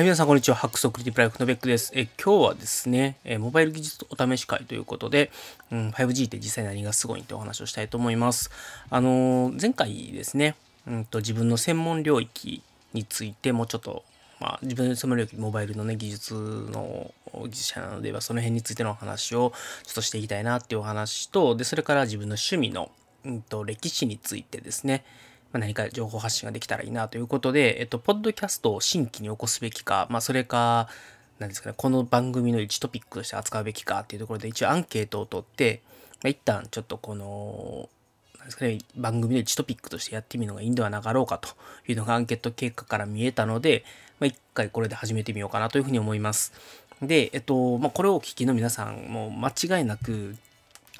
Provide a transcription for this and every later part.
はい、皆さん、こんにちは。ハックソクリティプライフのベックです。え今日はですね、えモバイル技術お試し会ということで、うん、5G って実際何がすごいってお話をしたいと思います。あのー、前回ですね、うんと、自分の専門領域についてもうちょっと、まあ、自分の専門領域、モバイルのね、技術の技術者なので、その辺についてのお話をちょっとしていきたいなっていうお話と、で、それから自分の趣味の、うんと、歴史についてですね、ま何か情報発信ができたらいいなということで、えっと、ポッドキャストを新規に起こすべきか、まあ、それか、何ですかね、この番組の1トピックとして扱うべきかっていうところで、一応アンケートを取って、まあ、一旦ちょっとこの、なんですかね、番組の1トピックとしてやってみるのがいいんではなかろうかというのがアンケート結果から見えたので、まあ、一回これで始めてみようかなというふうに思います。で、えっと、まあ、これをお聞きの皆さんも間違いなく、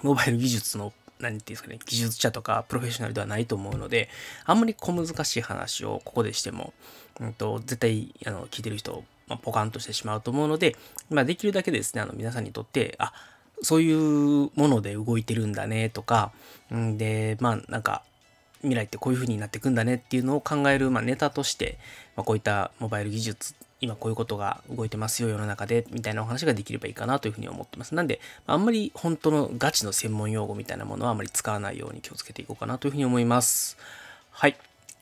モバイル技術の何て言うんですかね、技術者とかプロフェッショナルではないと思うので、あんまり小難しい話をここでしても、うんと、絶対あの聞いてる人、まあ、ポカンとしてしまうと思うので、まあ、できるだけですね、あの皆さんにとって、あそういうもので動いてるんだねとか、んで、まあなんか、未来ってこういう風になっていくんだねっていうのを考える、まあ、ネタとして、まあ、こういったモバイル技術今こういうことが動いてますよ、世の中で、みたいなお話ができればいいかなというふうに思ってます。なんで、あんまり本当のガチの専門用語みたいなものはあまり使わないように気をつけていこうかなというふうに思います。はい。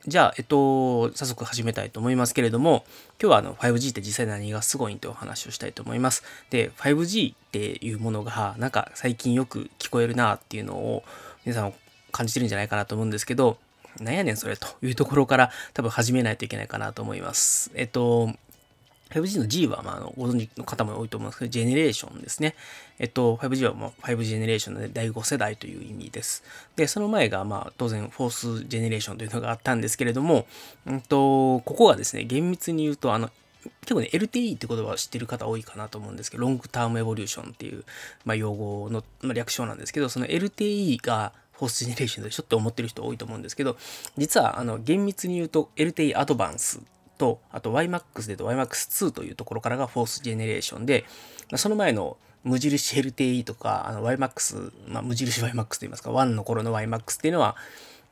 じゃあ、えっと、早速始めたいと思いますけれども、今日はあの 5G って実際何がすごいというお話をしたいと思います。で、5G っていうものが、なんか最近よく聞こえるなっていうのを皆さん感じてるんじゃないかなと思うんですけど、なんやねんそれというところから多分始めないといけないかなと思います。えっと、5G の G は、まあ、のご存知の方も多いと思うんですけど、ジェネレーションですね。えっと、5G は、まあ、5ジェネレーションの第5世代という意味です。で、その前が、まあ、当然、フォースジェネレーションというのがあったんですけれども、うんと、ここがですね、厳密に言うと、あの、結構ね、LTE って言葉を知ってる方多いかなと思うんですけど、ロングタームエボリューションっていう、まあ、用語の、まあ、略称なんですけど、その LTE がフォースジェネレーションでちょっと思ってる人多いと思うんですけど、実は、あの、厳密に言うと LTE アドバンスと、あと YMAX でと YMAX2 というところからがフォースジェネレーションで、その前の無印 LTE とか、あの YMAX、まあ、無印 YMAX と言いますか、1の頃の YMAX っていうのは、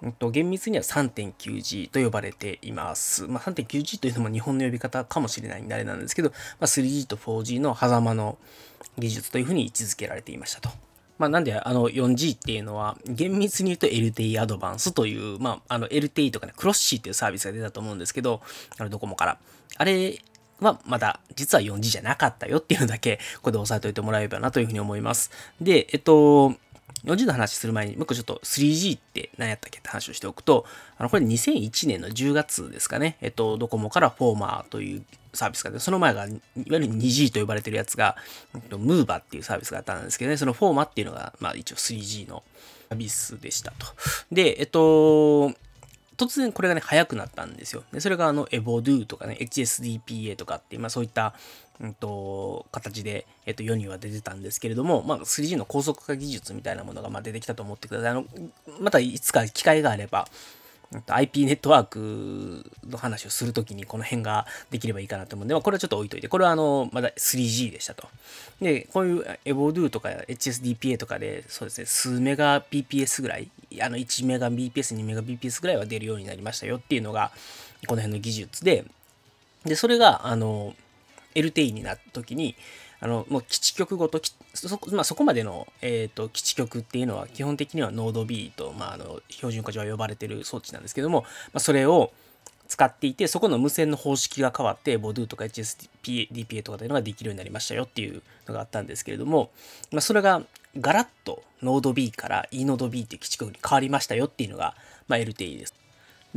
うんと、厳密には 3.9G と呼ばれています。まあ、3.9G というのも日本の呼び方かもしれないんであれなんですけど、まあ、3G と 4G の狭間の技術というふうに位置づけられていましたと。まあ、なんで、あの、4G っていうのは、厳密に言うと LTE アドバンスという、まあ、あの、LTE とかね、クロッシーっていうサービスが出たと思うんですけど、あの、ドコモから。あれはまだ実は 4G じゃなかったよっていうのだけ、ここで押さえておいてもらえればなというふうに思います。で、えっと、4G の話する前に、もう一個ちょっと 3G って何やったっけって話をしておくと、あの、これ2001年の10月ですかね。えっと、ドコモからフォーマーというサービスがで、その前が、いわゆる 2G と呼ばれてるやつが、ムーバーっていうサービスがあったんですけどね、そのフォーマっていうのが、まあ一応 3G のサービスでしたと。で、えっと、突然これがね、速くなったんですよ。で、それがあの、エボドゥとかね、HSDPA とかって、まあそういった、うんと、形で、えっと、世には出てたんですけれども、まあ 3G の高速化技術みたいなものが、まあ出てきたと思ってください。あの、またいつか機会があれば、IP ネットワークの話をするときにこの辺ができればいいかなと思うんで、まあ、これはちょっと置いといて、これはあの、まだ 3G でしたと。で、こういう EvoDo とか HSDPA とかで、そうですね、数メガ BPS ぐらい、あの1メガ BPS、2メガ BPS ぐらいは出るようになりましたよっていうのが、この辺の技術で、で、それが、あの、LTE になった時に、あの、もう基地局ごと、そ,、まあ、そこまでの、えっ、ー、と、基地局っていうのは基本的にはノード B と、まあ、あの、標準化上呼ばれてる装置なんですけども、まあ、それを使っていて、そこの無線の方式が変わって、ボドゥとか HSDPA とかというのができるようになりましたよっていうのがあったんですけれども、まあ、それがガラッとノード B から E ノード B っていう基地局に変わりましたよっていうのが、まあ、LTE です。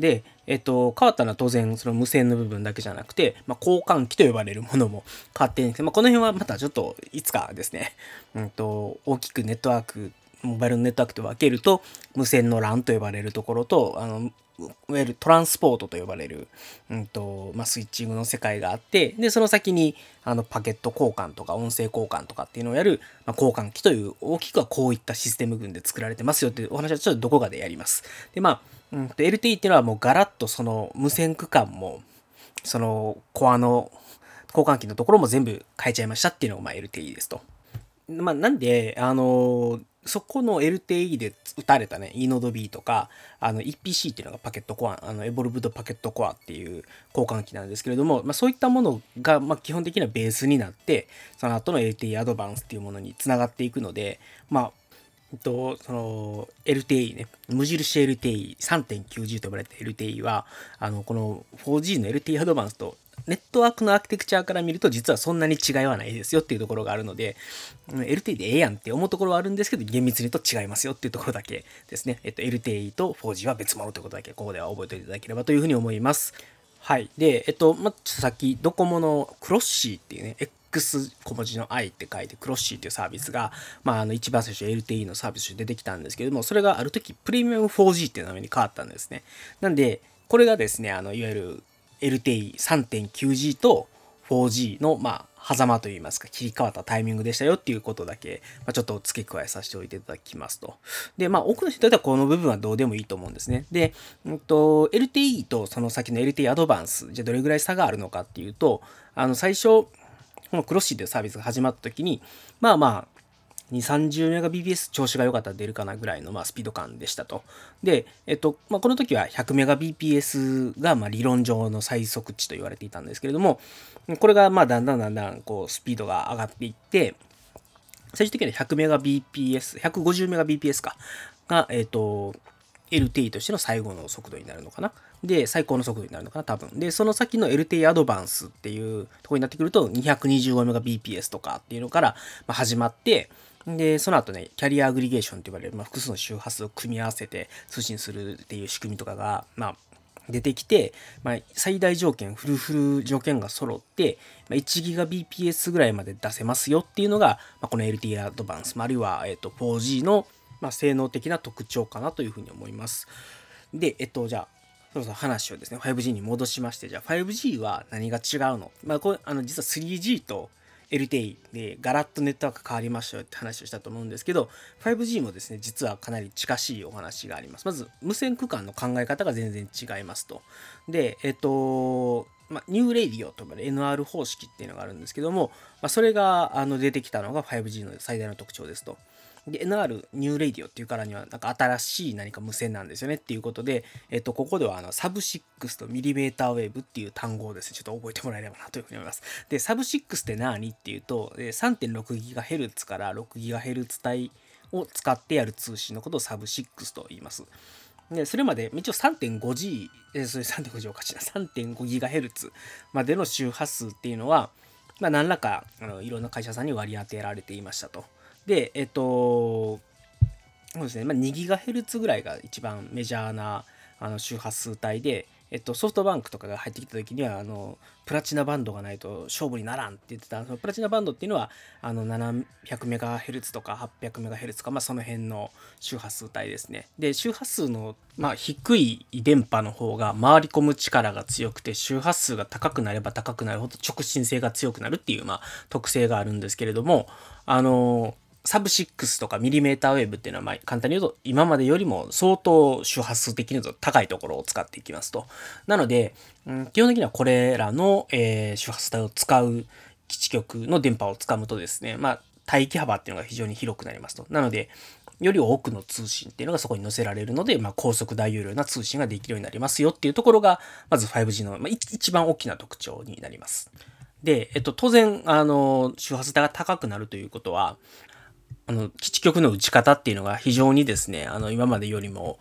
で、えっと、変わったのは当然その無線の部分だけじゃなくて、まあ、交換機と呼ばれるものも変わってるんですけど、まあ、この辺はまたちょっといつかですね、うんと、大きくネットワーク、モバイルのネットワークと分けると、無線の LAN と呼ばれるところと、あの、いわゆるトランスポートと呼ばれる、うんとまあ、スイッチングの世界があって、で、その先にあのパケット交換とか音声交換とかっていうのをやる、まあ、交換機という大きくはこういったシステム群で作られてますよっていうお話はちょっとどこかでやります。で、まあ、うん、LTE っていうのはもうガラッとその無線区間も、そのコアの交換機のところも全部変えちゃいましたっていうのがまあ LTE ですと。まあ、なんで、あのそこの LTE で打たれたね、e ノード B とか、あの EPC っていうのがパケットコア、あのエボルブドパケットコアっていう交換機なんですけれども、まあ、そういったものが、まあ、基本的にはベースになって、その後の LTE アドバンスっていうものにつながっていくので、まあ、と、その LTE ね、無印 LTE、3.9G と呼ばれた LTE は、あの、この 4G の LTE アドバンスとネットワークのアーキテクチャーから見ると実はそんなに違いはないですよっていうところがあるので、LTE でええやんって思うところはあるんですけど、厳密にと違いますよっていうところだけですね。えっと、LTE と 4G は別物ということだけ、ここでは覚えておいていただければというふうに思います。はい。で、えっと、ま、ちょっとさっき、ドコモのクロッシーっていうね、X 小文字の I って書いてクロッシーっていうサービスが、まあ、あの一番最初 LTE のサービスで出てきたんですけども、それがある時プレミアム 4G っていう名前に変わったんですね。なんで、これがですね、あの、いわゆる LTE3.9G と 4G の、まあ、狭間といいますか、切り替わったタイミングでしたよっていうことだけ、まあ、ちょっと付け加えさせておいていただきますと。で、まあ、多くの人だったらこの部分はどうでもいいと思うんですね。で、うんと、LTE とその先の LTE アドバンス、じゃどれぐらい差があるのかっていうと、あの、最初、このクロッシーというサービスが始まった時に、まあまあ、2、30 Mbps 調子が良かったら出るかなぐらいの、まあ、スピード感でしたと。で、えっと、まあ、この時は100 Mbps が、まあ、理論上の最速値と言われていたんですけれども、これが、まあ、だんだんだんだん、こう、スピードが上がっていって、最終的には100 Mbps、150 Mbps か、が、えっと、LTE としての最後の速度になるのかな。で、最高の速度になるのかな、多分。で、その先の LTE アドバンスっていうところになってくると、225 Mbps とかっていうのから始まって、で、その後ね、キャリアアグリゲーションと呼ばれる、まあ、複数の周波数を組み合わせて通信するっていう仕組みとかが、まあ、出てきて、まあ、最大条件、フルフル条件が揃って、まあ、1GBps ぐらいまで出せますよっていうのが、まあ、この LTE アドバンス、まあるいは、えっと、4G の、まあ、性能的な特徴かなというふうに思います。で、えっと、じゃあ、そろそろ話をですね、5G に戻しまして、じゃあ 5G は何が違うの？まあ、これ、あの、実は 3G と LTE でガラッとネットワーク変わりましたよって話をしたと思うんですけど 5G もですね実はかなり近しいお話がありますまず無線区間の考え方が全然違いますとでえっとまあ、 New Radio と呼ばれる NR 方式っていうのがあるんですけども、まあ、それがあの出てきたのが 5G の最大の特徴ですと。で、NR New Radio っていうからには、なんか新しい何か無線なんですよねっていうことで、えっと、ここではあの Sub6 と millimeter wave っていう単語をですね、ちょっと覚えてもらえればなというふうに思います。で、サブ6って何っていうと、3.6GHz から 6GHz 帯を使ってやる通信のことをサブ6と言います。で、それまで、一応 3.5G、えそれ 3.5G おかしいな、3.5GHz までの周波数っていうのは、まあ、何らかあのいろんな会社さんに割り当てられていましたと。で、えっと、そうですね、まあ、2GHz ぐらいが一番メジャーなあの周波数帯で、えっと、ソフトバンクとかが入ってきた時にはあのプラチナバンドがないと勝負にならんって言ってた。そのプラチナバンドっていうのはあの 700MHz とか 800MHz とか、まあ、その辺の周波数帯ですね。で周波数の、まあ、低い電波の方が回り込む力が強くて周波数が高くなれば高くなるほど直進性が強くなるっていう、まあ、特性があるんですけれどもあのサブ6とかミリメーターウェーブっていうのは、まあ、簡単に言うと、今までよりも相当周波数的に高いところを使っていきますと。なので、うん、基本的にはこれらの、えー、周波数帯を使う基地局の電波をつかむとですね、まあ、帯域幅っていうのが非常に広くなりますと。なので、より多くの通信っていうのがそこに載せられるので、まあ、高速大容量な通信ができるようになりますよっていうところが、まず 5G の、まあ、一番大きな特徴になります。で、えっと、当然、あの、周波数帯が高くなるということは、あの、基地局の打ち方っていうのが非常にですね、あの、今までよりも、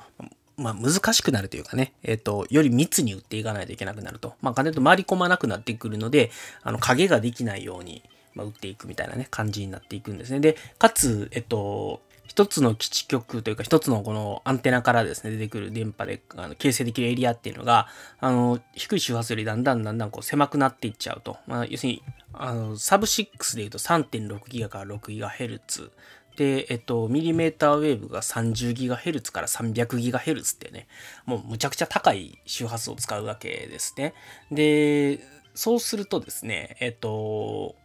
まあ、難しくなるというかね、えっ、ー、と、より密に打っていかないといけなくなると。まあ、簡単に回り込まなくなってくるので、あの、影ができないように、まあ、打っていくみたいなね、感じになっていくんですね。で、かつ、えっと、一つの基地局というか、一つのこのアンテナからですね、出てくる電波であの形成できるエリアっていうのが、あの、低い周波数よりだんだんだんだんこう狭くなっていっちゃうと。まあ、要するに、あの、サブ6で言うと3.6ギガから6ギガヘルツで、えっと、ミリメーターウェーブが 30GHz から 300GHz ってね、もうむちゃくちゃ高い周波数を使うわけですね。で、そうするとですね、えっと、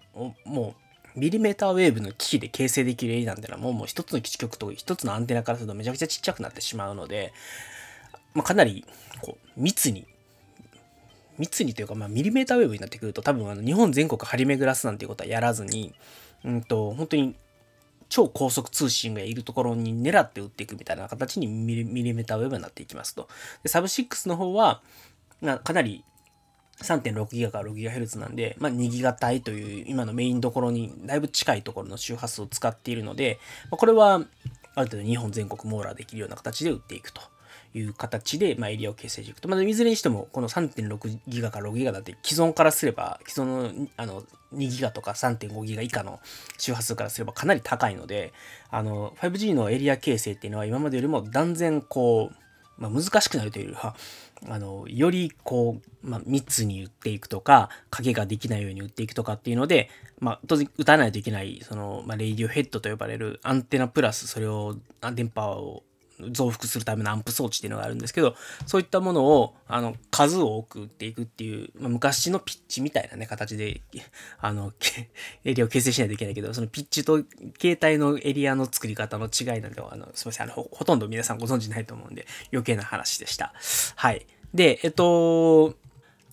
もう、ミリメーターウェーブの機器で形成できるエリアなんてのはもうもう一つの基地局と一つのアンテナからするとめちゃくちゃちっちゃくなってしまうので、まあ、かなりこう密に密にというか、まあ、ミリメーターウェーブになってくると多分あの日本全国張り巡らすなんていうことはやらずに、うんと、本当に超高速通信がいるところに狙って打っていくみたいな形にミリメーターウェブになっていきますと。で、サブ6の方は、かなり 3.6GB から 6GHz なんで、まあ、2GB 帯という今のメインどころにだいぶ近いところの周波数を使っているので、まあ、これはある程度日本全国網羅できるような形で打っていくという形で、まあ、エリアを形成していくと。まあ、いずれにしても、この3.6ギガから6ギガだって既存からすれば、既存のあの2ギガとか3.5ギガ以下の周波数からすればかなり高いので、あの 5G のエリア形成っていうのは今までよりも断然こう、まあ、難しくなるというよりは、あの、よりこう、まあ、密に打っていくとか、影ができないように打っていくとかっていうので、まあ、当然打たないといけない、その、まあ、 radio head と呼ばれるアンテナプラス、それを、電波を増幅するためのアンプ装置っていうのがあるんですけど、そういったものを、あの、数を多く打っていくっていう、まあ、昔のピッチみたいなね、形で、あの、エリアを形成しないといけないけど、そのピッチと携帯のエリアの作り方の違いなんで、あの、すみません、あのほ、とんど皆さんご存知ないと思うんで、余計な話でした。はい。で、えっと、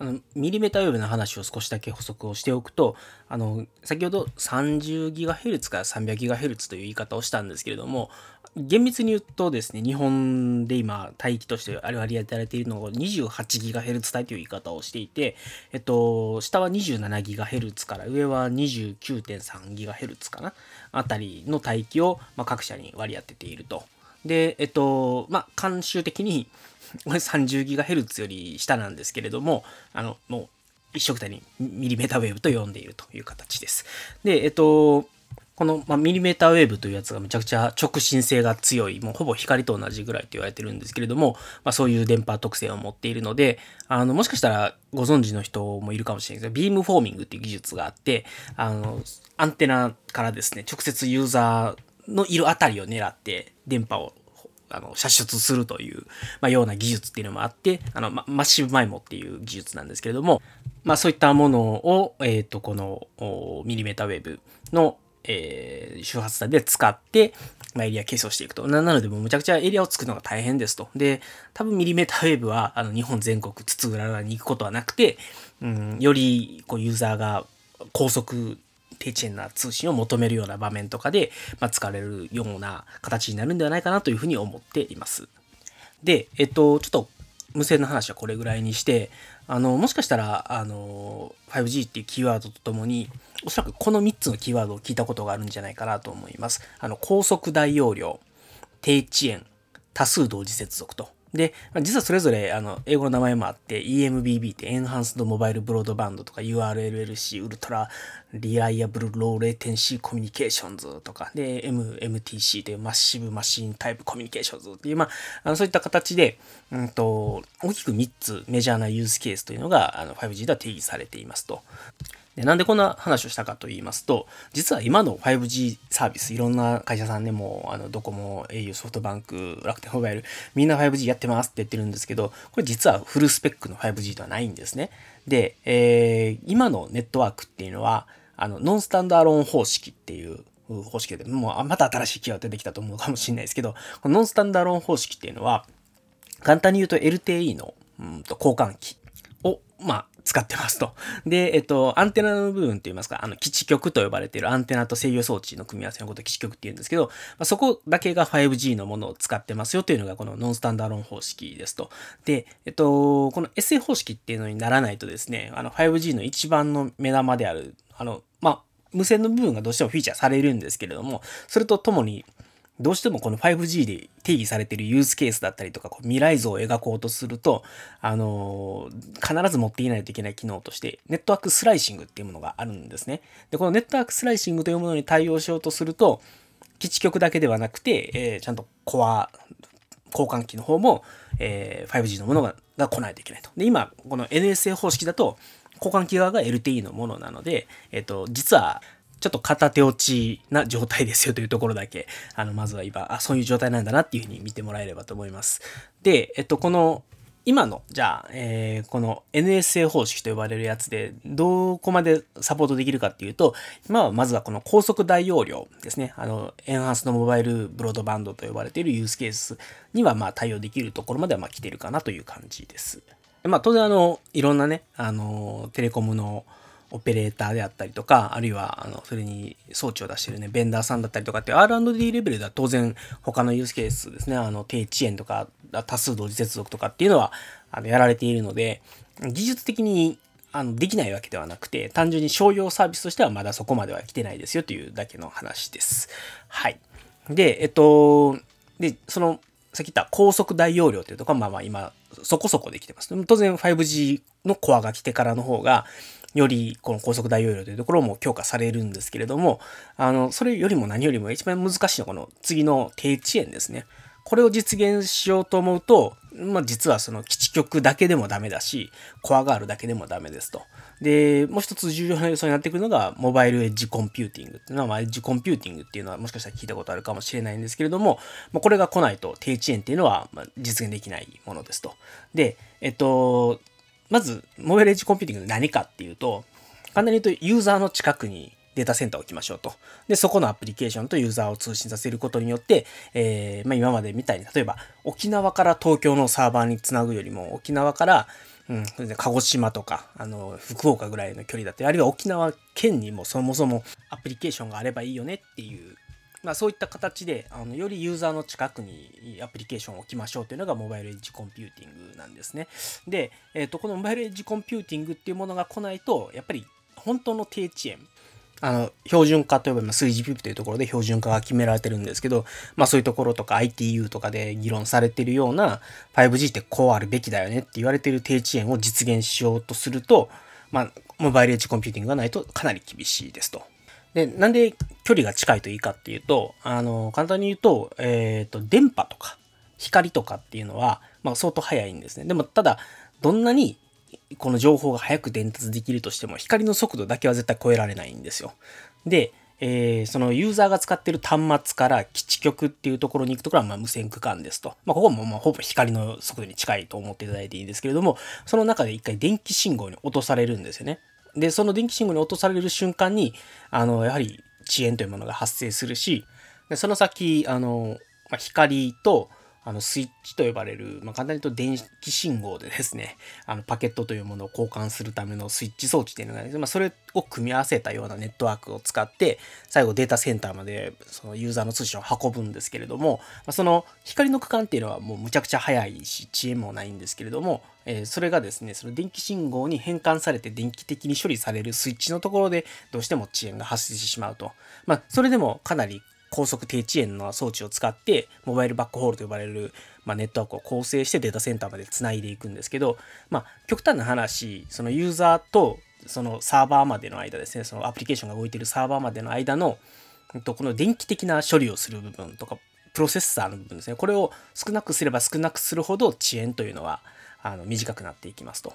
あのミリメータウェブの話を少しだけ補足をしておくと、あの、先ほど 30GHz から 300GHz という言い方をしたんですけれども、厳密に言うとですね、日本で今、帯域としてあれ割り当てられているのが 28GHz 帯という言い方をしていて、えっと、下は 27GHz から上は 29.3GHz かなあたりの帯域を、まあ、各社に割り当てていると。で、えっと、まあ、慣習的にこれ 30GHz より下なんですけれども、あの、もう一色たにミリメタウェーブと呼んでいるという形です。で、えっと、この、まあ、ミリメーターウェーブというやつがめちゃくちゃ直進性が強い、もうほぼ光と同じぐらいと言われてるんですけれども、まあ、そういう電波特性を持っているので、あの、もしかしたらご存知の人もいるかもしれないですけど、ビームフォーミングっていう技術があって、あの、アンテナからですね、直接ユーザーのいるあたりを狙って電波をあの、射出するという、まあ、ような技術っていうのもあって、あの、ま、マッシブマイモっていう技術なんですけれども、まあ、そういったものを、えっ、ー、と、この、ミリメーターウェーブの、えー、周波数で使って、まあ、エリア形成をしていくと。なので、もうむちゃくちゃエリアを作るのが大変ですと。で、多分ミリメーターウェーブは、あの、日本全国津々浦々に行くことはなくて、うん、より、こう、ユーザーが高速低遅延な通信を求めるような場面とかで、まあ、使われるような形になるんではないかなというふうに思っています。で、えっと、ちょっと無線の話はこれぐらいにして、あの、もしかしたら、あの、5G っていうキーワードとともに、おそらくこの3つのキーワードを聞いたことがあるんじゃないかなと思います。あの、高速大容量、低遅延、多数同時接続と。で、実はそれぞれ、あの、英語の名前もあって、EMBB ってエンハンスドモバイルブロードバンドとか URLLC ウルトラリライアブルローレテンシーコミュニケーションズとか、で、MMTC というマッシブマシンタイプコミュニケーションズっていう、まあ、あのそういった形で、うんと、大きく3つメジャーなユースケースというのが、あの、5G では定義されていますと。でなんでこんな話をしたかと言いますと、実は今の 5G サービス、いろんな会社さんでも、あの、ドコモ、au、ソフトバンク、楽天モバイル、みんな 5G やってますって言ってるんですけど、これ実はフルスペックの 5G ではないんですね。で、えー、今のネットワークっていうのは、あの、ノンスタンダーローン方式っていう方式で、もうまた新しいキーワード出てきたと思うかもしれないですけど、このノンスタンダーローン方式っていうのは、簡単に言うと LTE の、うんと交換機を、まあ、使ってますと。で、えっと、アンテナの部分といいますか、あの、基地局と呼ばれているアンテナと制御装置の組み合わせのことを基地局って言うんですけど、まあ、そこだけが 5G のものを使ってますよというのがこのノンスタンダーロン方式ですと。で、えっと、この SA 方式っていうのにならないとですね、あの 5G の一番の目玉である、あの、まあ、無線の部分がどうしてもフィーチャーされるんですけれども、それとともに、どうしてもこの 5G で定義されているユースケースだったりとか、未来像を描こうとすると、あのー、必ず持っていないといけない機能として、ネットワークスライシングっていうものがあるんですね。で、このネットワークスライシングというものに対応しようとすると、基地局だけではなくて、えー、ちゃんとコア交換機の方も、えー、5G のものがが来ないといけないと。で、今、この NSA 方式だと、交換機側が LTE のものなので、えっ、と、実は、ちょっと片手落ちな状態ですよというところだけ、あの、まずは今、あ、そういう状態なんだなっていうふうに見てもらえればと思います。で、えっと、この、今の、じゃあ、えー、この NSA 方式と呼ばれるやつで、どこまでサポートできるかっていうと、今はまずはこの高速大容量ですね。あの、エンハンスのモバイルブロードバンドと呼ばれているユースケースには、まあ対応できるところまでは、まあ来てるかなという感じです。まあ当然あの、いろんなね、あの、テレコムのオペレーターであったりとか、あるいは、あの、それに装置を出してるね、ベンダーさんだったりとかって R&D レベルでは当然他のユースケースですね、あの、低遅延とか、多数同時接続とかっていうのは、あの、やられているので、技術的にあのできないわけではなくて、単純に商用サービスとしてはまだそこまでは来てないですよというだけの話です。はい。で、えっと、で、その、さっき言った高速大容量というところは、まあまあ今、そこそこできてます。当然 5G のコアが来てからの方が、よりこの高速大容量というところも強化されるんですけれども、あの、それよりも何よりも一番難しいのはこの次の低遅延ですね。これを実現しようと思うと、まあ、実はその基地局だけでもダメだし、コアがあるだけでもダメですと。で、もう一つ重要な要素になってくるのが、モバイルエッジコンピューティングっていうのは、まあ、エッジコンピューティングっていうのはもしかしたら聞いたことあるかもしれないんですけれども、まあ、これが来ないと低遅延っていうのは、ま実現できないものですと。で、えっと、まず、モバイルエッジコンピューティング何かっていうと、簡単に言うとユーザーの近くにデータセンターを置きましょうと。で、そこのアプリケーションとユーザーを通信させることによって、えー、まあ、今までみたいに、例えば沖縄から東京のサーバーにつなぐよりも、沖縄から、うん、鹿児島とか、あの、福岡ぐらいの距離だったり、あるいは沖縄県にもそもそもアプリケーションがあればいいよねっていうまあ、そういった形であのよりユーザーの近くにアプリケーションを置きましょうというのがモバイルエッジコンピューティングなんですね。で、えー、とこのモバイルエッジコンピューティングっていうものが来ないとやっぱり本当の低遅延あの、標準化といえば 3GPP というところで標準化が決められてるんですけど、まあそういうところとか ITU とかで議論されてるような 5G ってこうあるべきだよねって言われてる低遅延を実現しようとすると、まあ、モバイルエッジコンピューティングがないとかなり厳しいですと。で、なんで距離が近いといいかっていうと、あの、簡単に言うと、えっ、ー、と、電波とか光とかっていうのは、まあ相当速いんですね。でも、ただ、どんなにこの情報が早く伝達できるとしても、光の速度だけは絶対超えられないんですよ。で、えー、そのユーザーが使ってる端末から基地局っていうところに行くところはま無線区間ですと。まあ、ここもまほぼ光の速度に近いと思っていただいていいんですけれども、その中で一回電気信号に落とされるんですよね。で、その電気信号に落とされる瞬間に、あの、やはり遅延というものが発生するし、でその先、あの、まあ、光と、あのスイッチと呼ばれる、まあ、簡単に言うと電気信号でですね、あのパケットというものを交換するためのスイッチ装置っていうのが、ね、まあ、それを組み合わせたようなネットワークを使って、最後データセンターまでそのユーザーの通信を運ぶんですけれども、まあ、その光の区間っていうのはもうむちゃくちゃ速いし、遅延もないんですけれども、えー、それがですね、その電気信号に変換されて電気的に処理されるスイッチのところでどうしても遅延が発生してしまうと。まあ、それでもかなり高速低遅延の装置を使って、モバイルバックホールと呼ばれる、まあ、ネットワークを構成してデータセンターまで繋いでいくんですけど、まあ、極端な話、そのユーザーとそのサーバーまでの間ですね、そのアプリケーションが動いているサーバーまでの間の、この電気的な処理をする部分とか、プロセッサーの部分ですね、これを少なくすれば少なくするほど遅延というのはあの短くなっていきますと。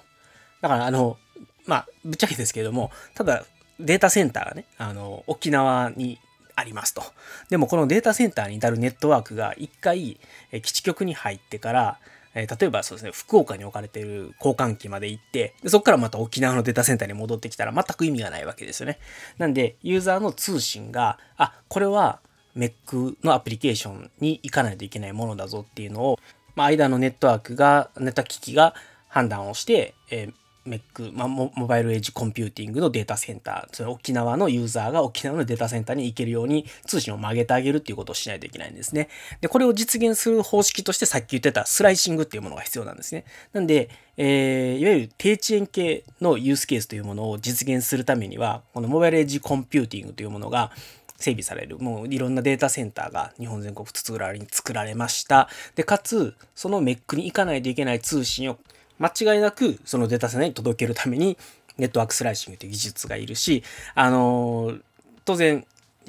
だから、あの、まあ、ぶっちゃけですけれども、ただ、データセンターがね、あの、沖縄にありますと。でもこのデータセンターに至るネットワークが一回基地局に入ってから、例えばそうですね、福岡に置かれている交換機まで行って、でそこからまた沖縄のデータセンターに戻ってきたら全く意味がないわけですよね。なんで、ユーザーの通信が、あ、これは Mac のアプリケーションに行かないといけないものだぞっていうのを、まあ、間のネットワークが、ネット機器が判断をして、えー MEC、まあ、モバイルエッジコンピューティングのデータセンター、それ沖縄のユーザーが沖縄のデータセンターに行けるように通信を曲げてあげるっていうことをしないといけないんですね。で、これを実現する方式としてさっき言ってたスライシングっていうものが必要なんですね。なんで、えー、いわゆる低遅延系のユースケースというものを実現するためには、このモバイルエッジコンピューティングというものが整備される。もういろんなデータセンターが日本全国津々浦々に作られました。で、かつ、そのメックに行かないといけない通信を間違いなくそのデータセンターに届けるためにネットワークスライシングという技術がいるし、あのー、当然、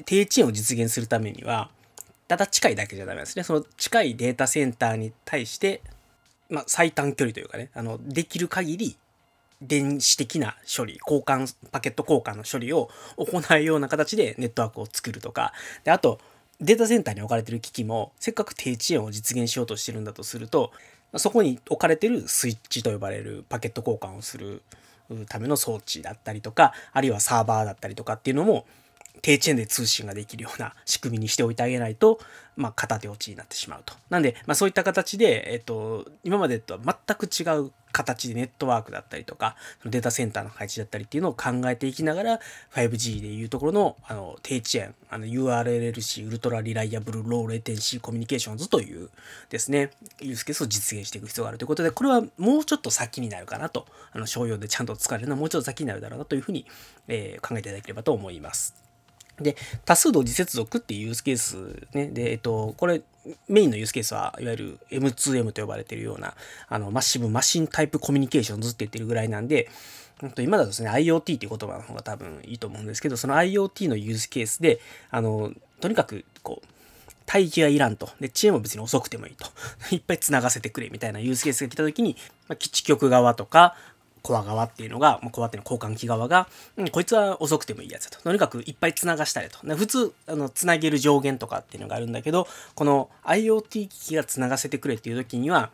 低遅延を実現するためには、ただ近いだけじゃダメですね。その近いデータセンターに対して、まあ、最短距離というかね、あの、できる限り電子的な処理、交換、パケット交換の処理を行うような形でネットワークを作るとか、で、あと、データセンターに置かれてる機器も、せっかく低遅延を実現しようとしてるんだとすると、そこに置かれてるスイッチと呼ばれるパケット交換をするための装置だったりとか、あるいはサーバーだったりとかっていうのも、低遅延で通信ができるような仕組みにしておいてあげないと、まあ、片手落ちになってしまうと。なんで、まあ、そういった形で、えっと、今までとは全く違う形でネットワークだったりとか、データセンターの配置だったりっていうのを考えていきながら、5G でいうところのあの低遅延、あの URLLC、ウルトラリライアブルローレテンシーコミュニケーションズというですね、ユースケースを実現していく必要があるということで、これはもうちょっと先になるかなと、あの商用でちゃんと使われるのはもうちょっと先になるだろうなというふうに、えー、考えていただければと思います。で、多数同時接続っていうユースケースね。で、えっと、これ、メインのユースケースは、いわゆる M2M と呼ばれているような、あの、マッシブマシンタイプコミュニケーションズって言ってるぐらいなんで、今だとですね、IoT っていう言葉の方が多分いいと思うんですけど、その IoT のユースケースで、あの、とにかく、こう、待機がいらんと。で、遅延も別に遅くてもいいと。いっぱい繋がせてくれみたいなユースケースが来た時に、まあ、基地局側とか、コア側っていうのが、まあ、コアっていうの交換機側が、うん、こいつは遅くてもいいやつだと。とにかくいっぱい繋がしたれと。普通、あの、繋げる上限とかっていうのがあるんだけど、この IoT 機器が繋がせてくれっていう時には、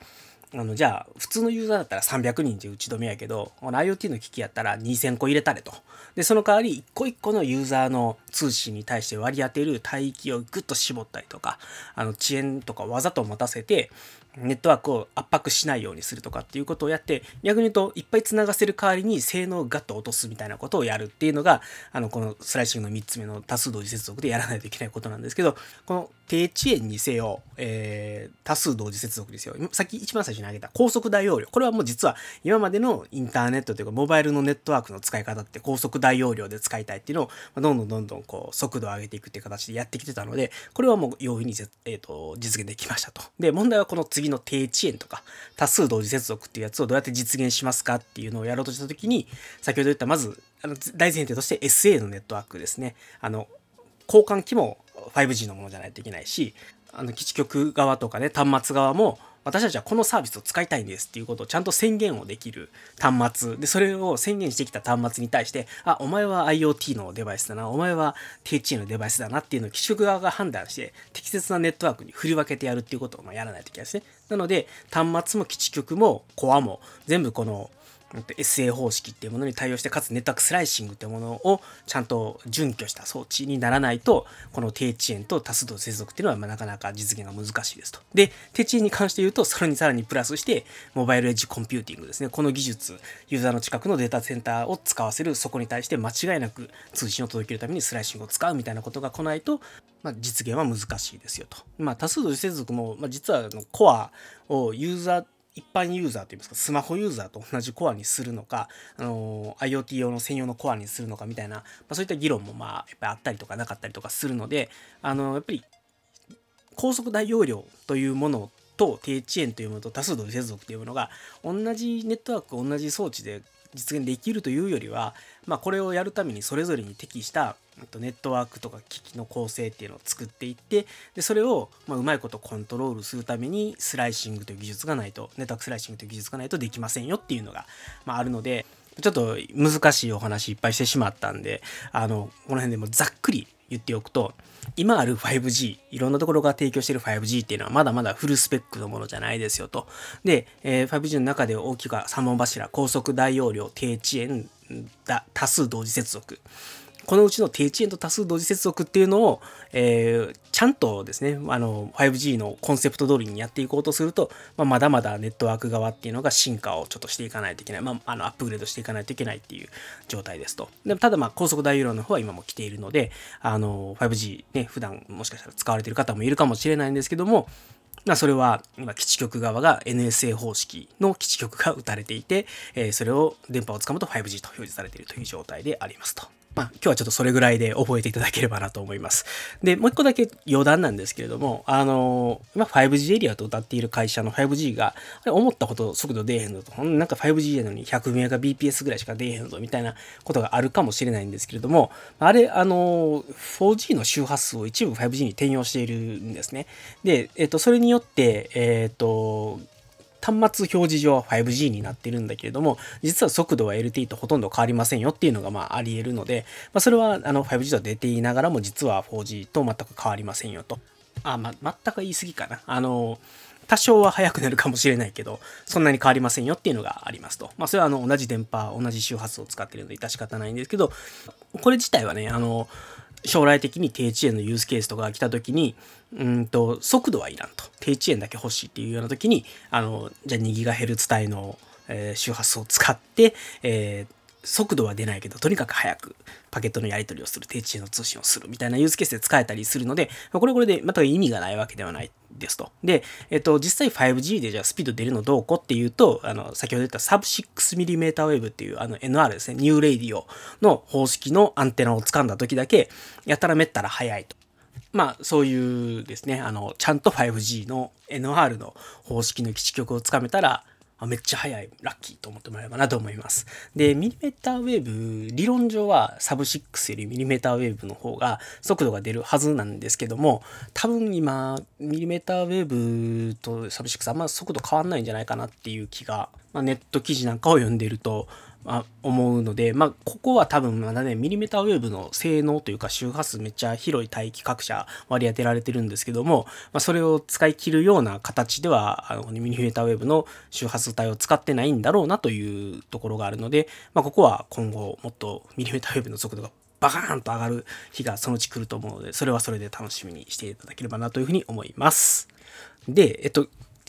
あの、じゃあ、普通のユーザーだったら300人で打ち止めやけど、この IoT の機器やったら2000個入れたれと。で、その代わり、一個一個のユーザーの通信に対して割り当てる帯域をぐっと絞ったりとか、あの、遅延とかわざと持たせて、ネットワークを圧迫しないようにするとかっていうことをやって、逆に言うと、いっぱい繋がせる代わりに性能をガッと落とすみたいなことをやるっていうのが、あの、このスライシングの3つ目の多数同時接続でやらないといけないことなんですけど、この低遅延にせよ、えー、多数同時接続ですよ。さっき一番最初に挙げた高速大容量。これはもう実は今までのインターネットというかモバイルのネットワークの使い方って高速大容量で使いたいっていうのを、どんどんどんどんこう速度を上げていくっていう形でやってきてたので、これはもう容易に、えーと、実現できましたと。で、問題はこの次の低遅延とか多数同時接続っていうやつをどうやって実現しますかっていうのをやろうとしたときに、先ほど言ったまず、あの大前提として SA のネットワークですね。あの、交換機も 5G のものじゃないといけないし、あの基地局側とかね、端末側も、私たちはこのサービスを使いたいんですっていうことをちゃんと宣言をできる端末。で、それを宣言してきた端末に対して、あ、お前は IoT のデバイスだな、お前は THC のデバイスだなっていうのを基地局側が判断して、適切なネットワークに振り分けてやるっていうことをまやらないといけないですね。なので、端末も基地局もコアも全部この SA 方式っていうものに対応して、かつネットワークスライシングっていうものをちゃんと準拠した装置にならないと、この低遅延と多数度接続っていうのはまなかなか実現が難しいですと。で、低遅延に関して言うと、それにさらにプラスして、モバイルエッジコンピューティングですね。この技術、ユーザーの近くのデータセンターを使わせる、そこに対して間違いなく通信を届けるためにスライシングを使うみたいなことが来ないと、まあ、実現は難しいですよと。まあ、多数度接続も、まあ、実はコアをユーザー一般ユーザーといいますか、スマホユーザーと同じコアにするのか、あの、IoT 用の専用のコアにするのかみたいな、まあ、そういった議論もまあ、やっぱりあったりとかなかったりとかするので、あの、やっぱり、高速大容量というものと低遅延というものと多数同時接続というものが同じネットワーク同じ装置で実現できるというよりは、まあ、これをやるためにそれぞれに適したネットワークとか機器の構成っていうのを作っていってでそれをまうまいことコントロールするためにスライシングという技術がないとネタクスライシングという技術がないとできませんよっていうのが、まあ、あるのでちょっと難しいお話いっぱいしてしまったんであのこの辺でもざっくり言っておくと今ある 5G、いろんなところが提供している 5G っていうのはまだまだフルスペックのものじゃないですよと。で、えー、5G の中で大きくは3本柱、高速大容量、低遅延、多数同時接続。このうちの低遅延と多数同時接続っていうのを、えー、ちゃんとですね、あの、5G のコンセプト通りにやっていこうとすると、まあ、まだまだネットワーク側っていうのが進化をちょっとしていかないといけない。まあ、あの、アップグレードしていかないといけないっていう状態ですと。でもただ、まあ、高速大容量の方は今も来ているので、あの、5G ね、普段もしかしたら使われている方もいるかもしれないんですけども、まあ、それは今基地局側が NSA 方式の基地局が打たれていて、えー、それを電波をつかむと 5G と表示されているという状態でありますと。まあ、今日はちょっとそれぐらいで覚えていただければなと思います。で、もう一個だけ余談なんですけれども、あの、今 5G エリアと歌っている会社の 5G が、あれ思ったほど速度出えへんのと、なんか 5G なのに100メガ BPS ぐらいしか出えへんのみたいなことがあるかもしれないんですけれども、あれ、あの、4G の周波数を一部 5G に転用しているんですね。で、えっと、それによって、えっと、端末表示上は 5G になってるんだけれども、実は速度は LTE とほとんど変わりませんよっていうのがまああり得るので、まあ、それはあの 5G と出ていながらも実は 4G と全く変わりませんよと。あ、ま全く言い過ぎかな。あの、多少は速くなるかもしれないけど、そんなに変わりませんよっていうのがありますと。まあ、それはあの同じ電波、同じ周波数を使ってるので致し方ないんですけど、これ自体はね、あの、将来的に低遅延のユースケースとかが来た時に、うんと、速度はいらんと。低遅延だけ欲しいっていうような時に、あの、じゃあ 2GHz 帯の、えー、周波数を使って、えー、速度は出ないけど、とにかく早くパケットのやり取りをする、低遅延の通信をするみたいなユースケースで使えたりするので、これこれでまた意味がないわけではないですと。で、えっと、実際 5G でじゃあスピード出るのどうこっていうと、あの、先ほど言った Sub6mm Wave っていうあの NR ですね、 New Radio の方式のアンテナを掴んだ時だけ、やたらめったら速いと。まあ、そういうですね、あの、ちゃんと 5G の NR の方式の基地局をつかめたら、あめっちゃ速い、ラッキーと思ってもらえればなと思います。で、ミリメーターウェーブ、理論上はサブ6よりミリメーターウェーブの方が速度が出るはずなんですけども、多分今、ミリメーターウェーブとサブ6あんま速度変わんないんじゃないかなっていう気が、まあ、ネット記事なんかを読んでるとあ思うので、まあ、ここは多分まだね、ミリメーターウェーブの性能というか周波数めっちゃ広い帯域各社割り当てられてるんですけども、まあ、それを使い切るような形では、あの、ミリメーターウェーブの周波数帯を使ってないんだろうなというところがあるので、まあ、ここは今後もっとミリメーターウェーブの速度がバカーンと上がる日がそのうち来ると思うので、それはそれで楽しみにしていただければなというふうに思います。で、えっと、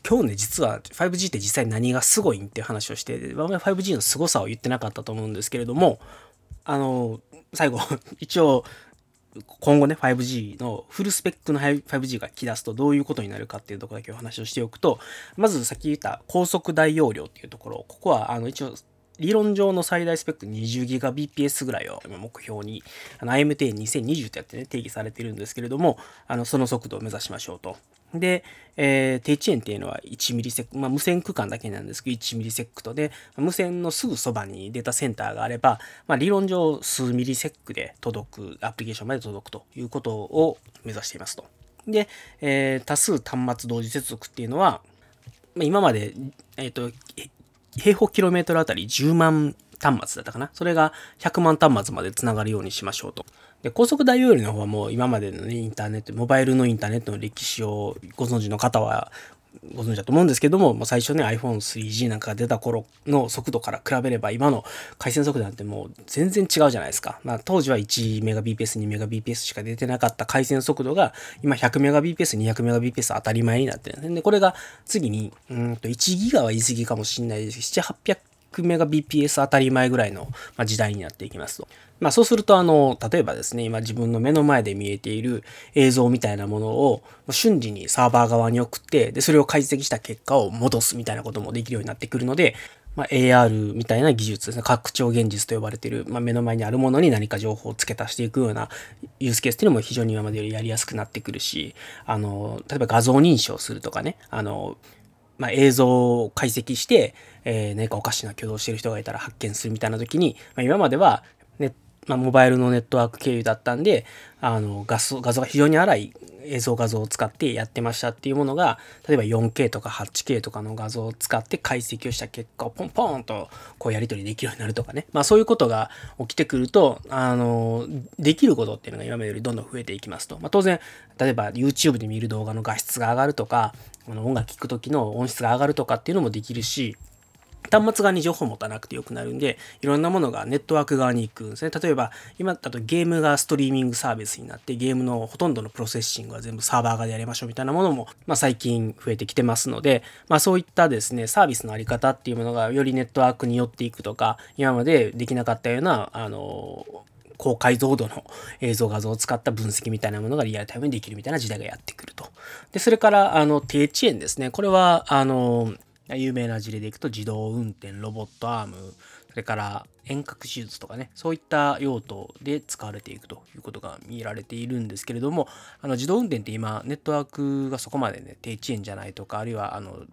今日ね、実は 5G って実際何がすごいんっていう話をして、5G の凄さを言ってなかったと思うんですけれども、あの、最後、一応、今後ね、5G のフルスペックの 5G が来だすとどういうことになるかっていうところだけお話をしておくと、まずさっき言った高速大容量っていうところ、ここはあの一応理論上の最大スペック 20GBps ぐらいを目標に、IMT2020 ってやってね、定義されてるんですけれども、あの、その速度を目指しましょうと。で、えー、低遅延っていうのは1ミリセク、まあ、無線区間だけなんですけど、1ミリセクトで、無線のすぐそばにデータセンターがあれば、まあ、理論上数ミリセックで届く、アプリケーションまで届くということを目指していますと。で、えー、多数端末同時接続っていうのは、ま、今まで、えっ、ー、と、平方キロメートルあたり10万端末だったかな。それが100万端末まで繋がるようにしましょうと。で、高速大容量の方はもう今までのね、インターネット、モバイルのインターネットの歴史をご存知の方はご存知だと思うんですけども、もう最初ね iPhone3G なんかが出た頃の速度から比べれば今の回線速度なんてもう全然違うじゃないですか。まあ当時は 1Mbps、2Mbps しか出てなかった回線速度が今 100Mbps、200Mbps 当たり前になってるんですね。で、これが次に、うんと 1GB は言い過ぎかもしれないです7、800メガ BPS 当たり前ぐらいの時代になっていきますと。まあそうするとあの、例えばですね、今自分の目の前で見えている映像みたいなものを瞬時にサーバー側に送って、で、それを解析した結果を戻すみたいなこともできるようになってくるので、まあ、AR みたいな技術ですね。拡張現実と呼ばれている、まあ、目の前にあるものに何か情報を付け足していくようなユースケースっていうのも非常に今までよりやりやすくなってくるし、あの、例えば画像認証するとかね、あの、まあ、映像を解析して、えー、何かおかしな挙動してる人がいたら発見するみたいな時に、まあ、今まではまあ、モバイルのネットワーク経由だったんで、あの画像画像が非常に荒い映像画像を使ってやってましたっていうものが、例えば 4K とか 8K とかの画像を使って解析をした結果をポンポンとこうやり取りできるようになるとかね。まあそういうことが起きてくると、あの、できることっていうのが今までよりどんどん増えていきますと。まあ当然、例えば YouTube で見る動画の画質が上がるとか、あの音楽聴く時の音質が上がるとかっていうのもできるし、端末側に情報を持たなくてよくなるんで、いろんなものがネットワーク側に行くんですね。例えば、今だとゲームがストリーミングサービスになって、ゲームのほとんどのプロセッシングは全部サーバー側でやりましょうみたいなものも、まあ、最近増えてきてますので、まあ、そういったですね、サービスのあり方っていうものがよりネットワークに寄っていくとか、今までできなかったような、あの、高解像度の映像画像を使った分析みたいなものがリアルタイムにできるみたいな時代がやってくると。で、それから、あの、低遅延ですね。これは、あの、有名な事例でいくと自動運転、ロボットアーム、それから遠隔手術とかね、そういった用途で使われていくということが見られているんですけれども、あの自動運転って今、ネットワークがそこまでね、低遅延じゃないとか、あるいはあの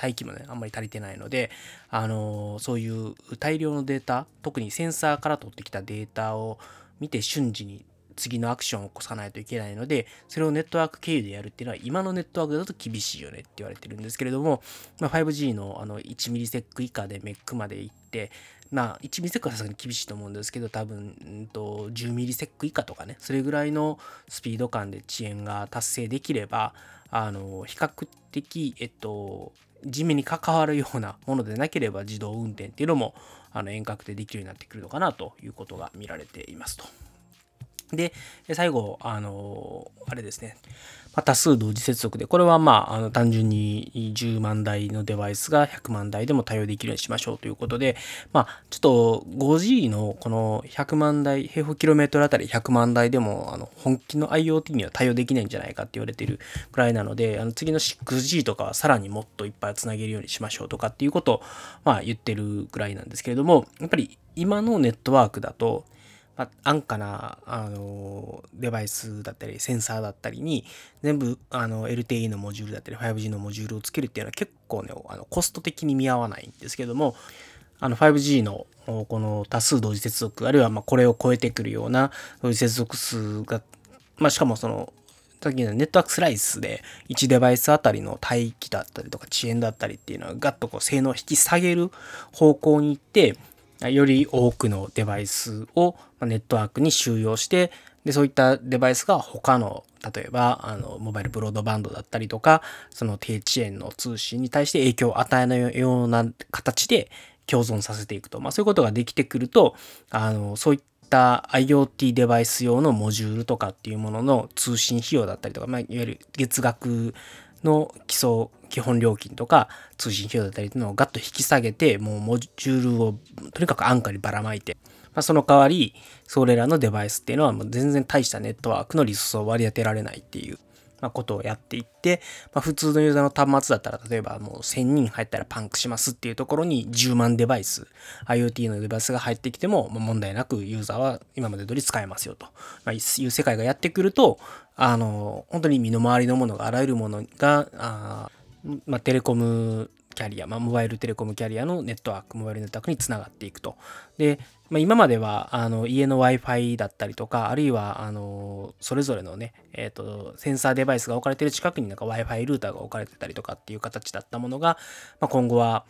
待機もね、あんまり足りてないので、あのそういう大量のデータ、特にセンサーから取ってきたデータを見て瞬時に次のアクションを起こさないといけないので、それをネットワーク経由でやるっていうのは、今のネットワークだと厳しいよねって言われてるんですけれども、まあ、5G のあの1ミリセック以下で MEC まで行って、まあ、1ミリセックはさすがに厳しいと思うんですけど、多分、うんと、10ミリセック以下とかね、それぐらいのスピード感で遅延が達成できれば、あの、比較的、えっと、地面に関わるようなものでなければ自動運転っていうのもあの遠隔でできるようになってくるのかなということが見られていますと。で、最後、あの、あれですね。多数同時接続で、これはまあ、あの単純に10万台のデバイスが100万台でも対応できるようにしましょうということで、まあ、ちょっと 5G のこの100万台、平方キロメートルあたり100万台でも、あの本気の IoT には対応できないんじゃないかって言われてるくらいなので、あの次の 6G とかはさらにもっといっぱいつなげるようにしましょうとかっていうことを、まあ、言ってるぐらいなんですけれども、やっぱり今のネットワークだと、まあ、安価な、あのデバイスだったりセンサーだったりに全部あの LTE のモジュールだったり 5G のモジュールをつけるっていうのは結構ねあのコスト的に見合わないんですけどもあの 5G のこの多数同時接続あるいはまこれを超えてくるような同時接続数が、まあ、しかもそのさっきのネットワークスライスで1デバイスあたりの帯域だったりとか遅延だったりっていうのはガッとこう性能を引き下げる方向に行ってより多くのデバイスをネットワークに収容して、でそういったデバイスが他の、例えば、あの、モバイルブロードバンドだったりとか、その低遅延の通信に対して影響を与えないような形で共存させていくと。まあそういうことができてくると、あの、そういった IoT デバイス用のモジュールとかっていうものの通信費用だったりとか、まあ、いわゆる月額の基礎基本料金とか通信費用だったりっていうのをガッと引き下げてもうモジュールをとにかく安価にばらまいて、まあ、その代わりそれらのデバイスっていうのはもう全然大したネットワークのリソースを割り当てられないっていうまことをやっていって、まあ、普通のユーザーの端末だったら、例えばもう1000人入ったらパンクしますっていうところに10万デバイス、IoT のデバイスが入ってきても、問題なくユーザーは今まで通り使えますよと、まいう世界がやってくると、あの、本当に身の回りのものが、あらゆるものが、あまあ、テレコムキャリア、まあ、モバイルテレコムキャリアのネットワーク、モバイルネットワークにつながっていくと。で、まあ、今まではあの家の Wi-Fi だったりとか、あるいはあのそれぞれのね、えっ、ー、と、センサーデバイスが置かれてる近くになんか Wi-Fi ルーターが置かれてたりとかっていう形だったものが、まあ、今後は、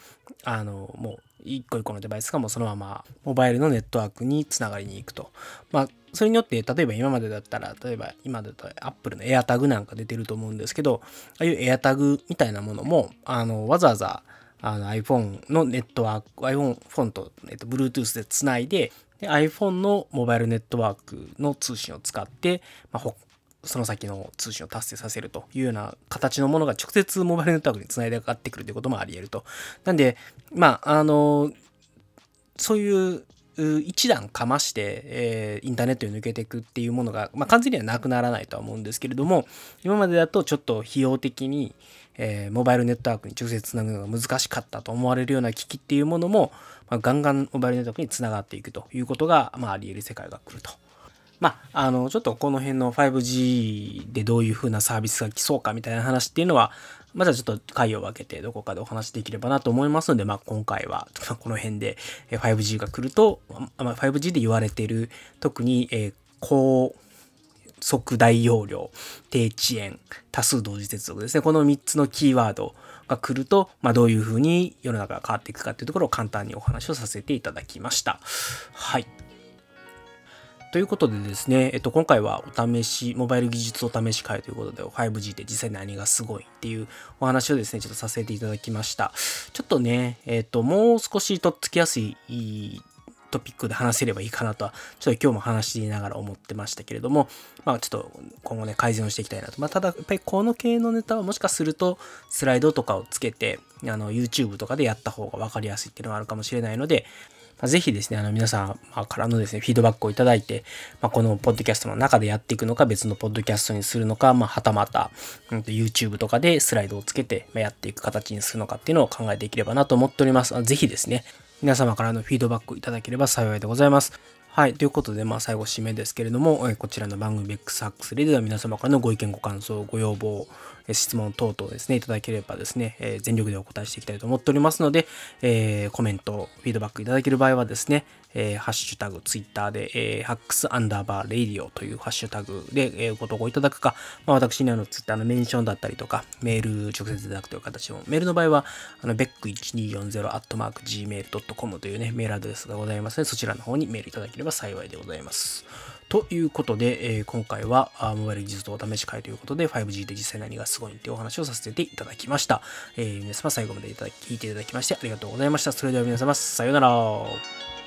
あの、もう一個一個のデバイスがもうそのままモバイルのネットワークにつながりに行くと。まあ、それによって、例えば今までだったら、例えば今だと Apple の AirTag なんか出てると思うんですけど、ああいう AirTag みたいなものも、あの、わざわざあの iPhone のネットワーク、iPhone フォンと、えっと、Bluetooth でつないで、で iPhone のモバイルネットワークの通信を使って、まあ、その先の通信を達成させるというような形のものが直接モバイルネットワークにつないでかかってくるということもあり得ると。なんで、まあ、あの、そういう一段かまして、えー、インターネットに抜けていくっていうものが、まあ、完全にはなくならないとは思うんですけれども今までだとちょっと費用的に、えー、モバイルネットワークに直接つなぐのが難しかったと思われるような機器っていうものも、まあ、ガンガンモバイルネットワークにつながっていくということが、まあ、あり得る世界が来ると。まあ、あの、ちょっとこの辺の 5G でどういう風なサービスが来そうかみたいな話っていうのは、まずはちょっと回を分けてどこかでお話できればなと思いますので、まあ、今回は この辺で 5G が来ると、まあ、5G で言われてる特に、え、高速大容量、低遅延、多数同時接続ですね。この3つのキーワードが来ると、まあ、どういうふうに世の中が変わっていくかというところを簡単にお話をさせていただきました。はい。ということでですね、えっと、今回はお試し、モバイル技術お試し会ということで、5G って実際何がすごいっていうお話をですね、ちょっとさせていただきました。ちょっとね、えっと、もう少しとっつきやすいトピックで話せればいいかなとは、ちょっと今日も話しながら思ってましたけれども、まあちょっと今後ね、改善をしていきたいなと。まあただ、やっぱりこの系のネタはもしかすると、スライドとかをつけて、あの、YouTube とかでやった方が分かりやすいっていうのがあるかもしれないので、まあ、ぜひですね、あの皆さんからのですね、フィードバックをいただいて、まあ、このポッドキャストの中でやっていくのか、別のポッドキャストにするのか、まあ、はたまた、うん、YouTube とかでスライドをつけてまやっていく形にするのかっていうのを考えていければなと思っております。ぜひですね、皆様からのフィードバックいただければ幸いでございます。はい。ということで、まあ、最後、締めですけれども、えこちらの番組ベックスハックスレでは皆様からのご意見、ご感想、ご要望、え質問等々ですね、いただければですね、え全力でお答えしていきたいと思っておりますので、えー、コメント、フィードバックいただける場合はですね、えー、ハッシュタグ、ツイッターで、えー、ハックスアンダーバーレイディオというハッシュタグで、えー、ご投稿いただくか、まあ、私にあのツイッターのメンションだったりとか、メール直接いただくという形も、メールの場合は、あの、beck1240-gmail.com というね、メールアドレスがございますので、そちらの方にメールいただければ幸いでございます。ということで、えー、今回はモバイル技術とお試し会ということで 5G で実際何がすごいってお話をさせていただきました。えー、皆様最後までいただき聞いていただきましてありがとうございました。それでは皆様さようなら。